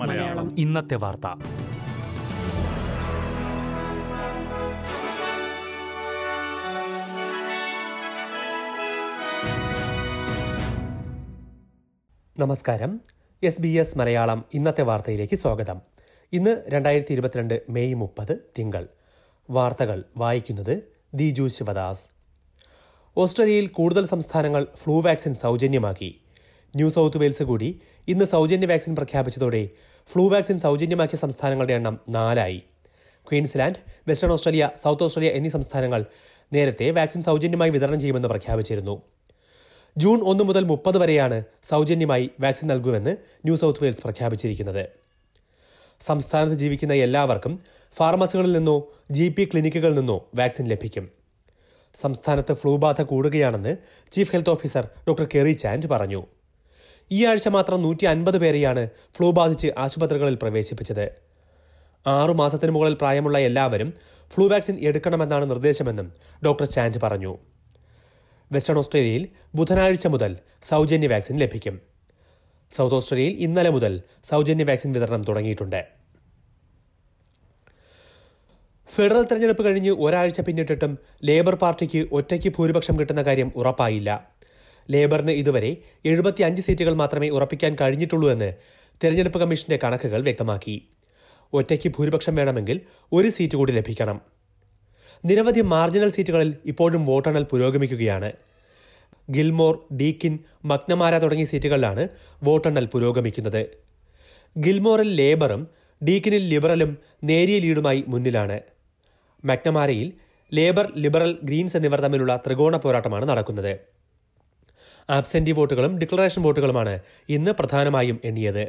മലയാളം. ഇന്നത്തെ വാർത്ത. നമസ്കാരം. എസ് ബി എസ് മലയാളം ഇന്നത്തെ വാർത്തയിലേക്ക് സ്വാഗതം. ഇന്ന് രണ്ടായിരത്തി ഇരുപത്തിരണ്ട് മെയ് മുപ്പത് തിങ്കൾ. വാർത്തകൾ വായിക്കുന്നത് ദിജു ശിവദാസ്. ഓസ്ട്രേലിയയിൽ കൂടുതൽ സംസ്ഥാനങ്ങൾ ഫ്ലൂ വാക്സിൻ സൗജന്യമാക്കി. ന്യൂ സൗത്ത് വെയിൽസ് കൂടി ഇന്ന് സൗജന്യ വാക്സിൻ പ്രഖ്യാപിച്ചതോടെ ഫ്ലൂ വാക്സിൻ സൗജന്യമാക്കിയ സംസ്ഥാനങ്ങളുടെ എണ്ണം നാലായി. Queensland Western Australia South Australia എന്നീ സംസ്ഥാനങ്ങൾ നേരത്തെ വാക്സിൻ സൗജന്യമായി വിതരണം ചെയ്യുമെന്ന് പ്രഖ്യാപിച്ചിരുന്നു. ജൂൺ ഒന്ന് മുതൽ മുപ്പത് വരെയാണ് സൗജന്യമായി വാക്സിൻ നൽകുമെന്ന് ന്യൂ സൗത്ത് വെയിൽസ് പ്രഖ്യാപിച്ചിരിക്കുന്നത്. സംസ്ഥാനത്ത് ജീവിക്കുന്ന എല്ലാവർക്കും ഫാർമസികളിൽ നിന്നോ ജി പി ക്ലിനിക്കുകളിൽ നിന്നോ വാക്സിൻ ലഭിക്കും. സംസ്ഥാനത്ത് ഫ്ലൂ ബാധ കൂടുകയാണെന്ന് chief health officer doctor Kerry Chant പറഞ്ഞു. ഈ ആഴ്ച മാത്രം നൂറ്റി അൻപത് പേരെയാണ് ഫ്ലൂ ബാധിച്ച് ആശുപത്രികളിൽ പ്രവേശിപ്പിച്ചത്. ആറു മാസത്തിന് മുകളിൽ പ്രായമുള്ള എല്ലാവരും ഫ്ലൂ വാക്സിൻ എടുക്കണമെന്നാണ് നിർദ്ദേശമെന്നും ഡോക്ടർ ചാൻഡ് പറഞ്ഞു. വെസ്റ്റേൺ ഓസ്ട്രേലിയയിൽ ബുധനാഴ്ച മുതൽ സൗജന്യ വാക്സിൻ ലഭിക്കും. സൗത്ത് ഓസ്ട്രേലിയയിൽ ഇന്നലെ മുതൽ സൗജന്യ വാക്സിൻ വിതരണം തുടങ്ങിയിട്ടുണ്ട്. ഫെഡറൽ തെരഞ്ഞെടുപ്പ് കഴിഞ്ഞ് ഒരാഴ്ച പിന്നിട്ടിട്ടും ലേബർ പാർട്ടിക്ക് ഒറ്റയ്ക്ക് ഭൂരിപക്ഷം കിട്ടുന്ന കാര്യം ഉറപ്പായില്ല. ലേബറിന് ഇതുവരെ എഴുപത്തിയഞ്ച് സീറ്റുകൾ മാത്രമേ ഉറപ്പിക്കാൻ കഴിഞ്ഞിട്ടുള്ളൂ എന്ന് തെരഞ്ഞെടുപ്പ് കമ്മീഷന്റെ കണക്കുകൾ വ്യക്തമാക്കി. ഒറ്റയ്ക്ക് ഭൂരിപക്ഷം വേണമെങ്കിൽ ഒരു സീറ്റ് കൂടി ലഭിക്കണം. നിരവധി മാർജിനൽ സീറ്റുകളിൽ ഇപ്പോഴും വോട്ടെണ്ണൽ പുരോഗമിക്കുകയാണ്. ഗിൽമോർ ഡീക്കിൻ മക്നമാര തുടങ്ങിയ സീറ്റുകളിലാണ് വോട്ടെണ്ണൽ പുരോഗമിക്കുന്നത്. ഗിൽമോറിൽ ലേബറും ഡീക്കിനിൽ ലിബറലും നേരിയ ലീഡുമായി മുന്നിലാണ്. മക്നമാരയിൽ ലേബർ ലിബറൽ ഗ്രീൻസ് എന്നിവർ തമ്മിലുള്ള ത്രികോണ പോരാട്ടമാണ് നടക്കുന്നത്. ആബ്സെന്റി വോട്ടുകളും ഡിക്ലറേഷൻ വോട്ടുകളുമാണ് ഇന്ന് പ്രധാനമായും എണ്ണിയത്.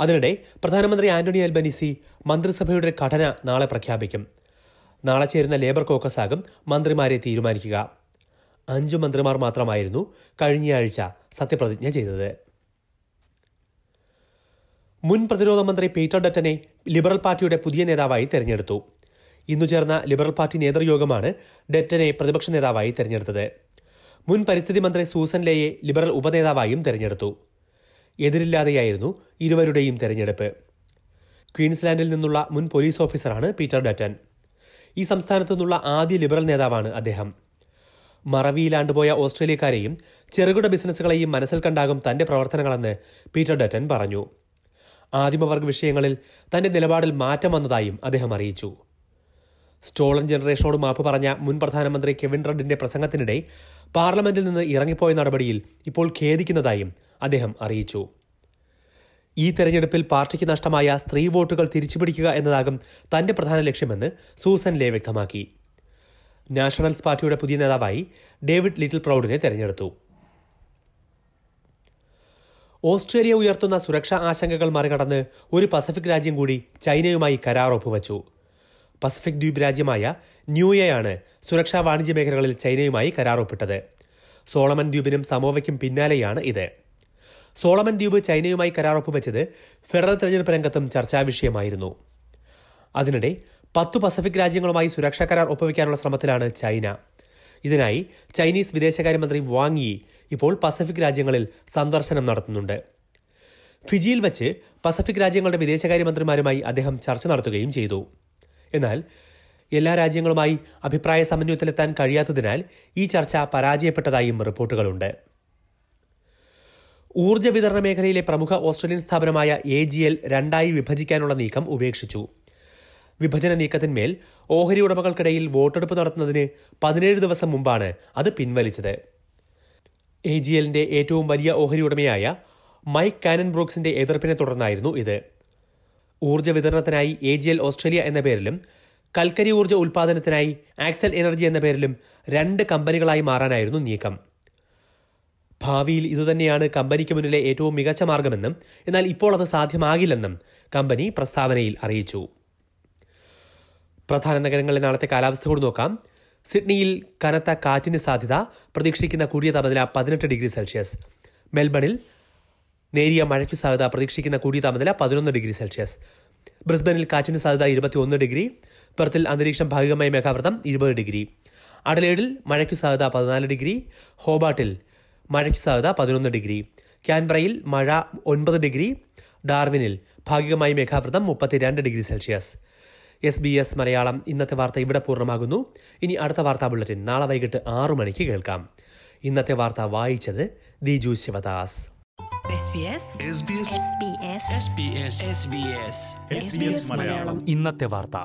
അതിനിടെ പ്രധാനമന്ത്രി ആന്റണി അൽബനീസി മന്ത്രിസഭയുടെ ഘടന നാളെ പ്രഖ്യാപിക്കും. നാളെ ചേരുന്ന ലേബർ കോക്കസാകും മന്ത്രിമാരെ തീരുമാനിക്കുക. അഞ്ചു മന്ത്രിമാർ മാത്രമായിരുന്നു കഴിഞ്ഞയാഴ്ച സത്യപ്രതിജ്ഞ ചെയ്തത്. മുൻ പ്രതിരോധ മന്ത്രി പീറ്റർ ഡറ്റനെ ലിബറൽ പാർട്ടിയുടെ പുതിയ നേതാവായി തെരഞ്ഞെടുത്തു. ഇന്നു ചേർന്ന ലിബറൽ പാർട്ടി നേതൃയോഗമാണ് ഡെറ്റനെ പ്രതിപക്ഷ നേതാവായി തെരഞ്ഞെടുത്തത്. മുൻ പരിസ്ഥിതി മന്ത്രി സൂസൻ ലേയെ ലിബറൽ ഉപനേതാവായും തെരഞ്ഞെടുത്തു. എതിരില്ലാതെയായിരുന്നു ഇരുവരുടെയും തെരഞ്ഞെടുപ്പ്. ക്വീൻസ്ലാൻഡിൽ നിന്നുള്ള മുൻ പോലീസ് ഓഫീസറാണ് പീറ്റർ ഡറ്റൻ. ഈ സംസ്ഥാനത്തു നിന്നുള്ള ആദ്യ ലിബറൽ നേതാവാണ് അദ്ദേഹം. മറവിയിലാണ്ടുപോയ ഓസ്ട്രേലിയക്കാരെയും ചെറുകിട ബിസിനസ്സുകളെയും മനസ്സിൽ കണ്ടാകും തന്റെ പ്രവർത്തനങ്ങളെന്ന് പീറ്റർ ഡറ്റൻ പറഞ്ഞു. ആദിമവർഗ വിഷയങ്ങളിൽ തന്റെ നിലപാടിൽ മാറ്റം വന്നതായും അദ്ദേഹം അറിയിച്ചു. സ്റ്റോളൻ ജനറേഷനോട് മാപ്പ് പറഞ്ഞ മുൻ പ്രധാനമന്ത്രി കെവിൻ റഡിന്റെ പ്രസംഗത്തിനിടെ പാർലമെന്റിൽ നിന്ന് ഇറങ്ങിപ്പോയ നടപടിയിൽ ഇപ്പോൾ ഖേദിക്കുന്നതായും അദ്ദേഹം അറിയിച്ചു. ഈ തെരഞ്ഞെടുപ്പിൽ പാർട്ടിക്ക് നഷ്ടമായ സ്ത്രീ വോട്ടുകൾ തിരിച്ചുപിടിക്കുക എന്നതാകും തന്റെ പ്രധാന ലക്ഷ്യമെന്ന് സൂസൻ ലേ വ്യക്തമാക്കി. നാഷണൽസ് പാർട്ടിയുടെ പുതിയ നേതാവായി ഡേവിഡ് ലിറ്റിൽ പ്രൌഡിനെ തെരഞ്ഞെടുത്തു. ഓസ്ട്രേലിയ ഉയർത്തുന്ന സുരക്ഷാ ആശങ്കകൾ മറികടന്ന് ഒരു പസഫിക് രാജ്യം കൂടി ചൈനയുമായി കരാർ ഒപ്പുവച്ചു. പസഫിക് ദ്വീപ് രാജ്യമായ ന്യൂയയാണ് സുരക്ഷാ വാണിജ്യ മേഖലകളിൽ ചൈനയുമായി കരാറൊപ്പിട്ടത്. സോളമൻ ദ്വീപിനും സമോവയ്ക്കും പിന്നാലെയാണ് ഇത്. സോളമൻ ദ്വീപ് ചൈനയുമായി കരാറൊപ്പ് വെച്ചത് ഫെഡറൽ തെരഞ്ഞെടുപ്പ് രംഗത്തും ചർച്ചാ വിഷയമായിരുന്നു. അതിനിടെ പത്തു പസഫിക് രാജ്യങ്ങളുമായി സുരക്ഷാ കരാർ ഒപ്പുവെക്കാനുള്ള ശ്രമത്തിലാണ് ചൈന. ഇതിനായി ചൈനീസ് വിദേശകാര്യമന്ത്രി വാങ് യി ഇപ്പോൾ പസഫിക് രാജ്യങ്ങളിൽ സന്ദർശനം നടത്തുന്നുണ്ട്. ഫിജിയിൽ വച്ച് പസഫിക് രാജ്യങ്ങളുടെ വിദേശകാര്യമന്ത്രിമാരുമായി അദ്ദേഹം ചർച്ച നടത്തുകയും ചെയ്തു. എന്നാൽ എല്ലാ രാജ്യങ്ങളുമായി അഭിപ്രായ സമന്വയത്തിലെത്താൻ കഴിയാത്തതിനാൽ ഈ ചർച്ച പരാജയപ്പെട്ടതായും റിപ്പോർട്ടുകളുണ്ട്. ഊർജ വിതരണ മേഖലയിലെ പ്രമുഖ ഓസ്ട്രേലിയൻ സ്ഥാപനമായ എ ജി എൽ രണ്ടായി വിഭജിക്കാനുള്ള നീക്കം ഉപേക്ഷിച്ചു. വിഭജന നീക്കത്തിന്മേൽ ഓഹരി ഉടമകൾക്കിടയിൽ വോട്ടെടുപ്പ് നടത്തുന്നതിന് പതിനേഴ് ദിവസം മുമ്പാണ് അത് പിൻവലിച്ചത്. എ ജി എല്ലിന്റെ ഏറ്റവും വലിയ ഓഹരി ഉടമയായ മൈക്ക് കാനൻ ബ്രോക്സിന്റെ എതിർപ്പിനെ തുടർന്നായിരുന്നു ഇത്. ഊർജ വിതരണത്തിനായി എ ജി എൽ ഓസ്ട്രേലിയ എന്ന പേരിലും കൽക്കരി ഊർജ ഉൽപാദനത്തിനായി ആക്സൽ എനർജി എന്ന പേരിലും രണ്ട് കമ്പനികളായി മാറാനായിരുന്നു നീക്കം. ഭാവിയിൽ ഇതുതന്നെയാണ് കമ്പനിക്ക് മുന്നിലെ ഏറ്റവും മികച്ച മാർഗമെന്നും എന്നാൽ ഇപ്പോൾ അത് സാധ്യമാകില്ലെന്നും കമ്പനി പ്രസ്താവനയിൽ അറിയിച്ചു. പ്രധാന നഗരങ്ങളിലെ നാളത്തെ കാലാവസ്ഥ കൂടി നോക്കാം. സിഡ്നിയിൽ കനത്ത കാറ്റിന് സാധ്യത പ്രതീക്ഷിക്കുന്ന കൂടിയ താപനില പതിനെട്ട് ഡിഗ്രി സെൽഷ്യസ്. മെൽബണിൽ നേരിയ മഴയ്ക്കു സാധ്യത പ്രതീക്ഷിക്കുന്ന കൂടിയ താപനില പതിനൊന്ന് ഡിഗ്രി സെൽഷ്യസ്. ബ്രിസ്ബനിൽ കാറ്റിന് സാധ്യത ഇരുപത്തിയൊന്ന് ഡിഗ്രി പെർത്തിൽ അന്തരീക്ഷം ഭാഗികമായി മേഘാവൃതം ഇരുപത് ഡിഗ്രി. അഡലേഡിൽ മഴയ്ക്ക് സാധ്യത പതിനാല് ഡിഗ്രി ഹോബാട്ടിൽ മഴയ്ക്ക് സാധ്യത പതിനൊന്ന് ഡിഗ്രി. ക്യാൻബ്രയിൽ മഴ ഒൻപത് ഡിഗ്രി ഡാർവിനിൽ ഭാഗികമായി മേഘാവൃതം മുപ്പത്തിരണ്ട് degree Celsius. S B S Malayalam ഇന്നത്തെ വാർത്ത ഇവിടെ പൂർണമാകുന്നു. ഇനി അടുത്ത വാർത്താ ബുള്ളറ്റിൻ നാളെ വൈകിട്ട് ആറു മണിക്ക് കേൾക്കാം. ഇന്നത്തെ വാർത്ത വായിച്ചത് ദിജു ശിവദാസ്. ഇന്നത്തെ വാർത്ത.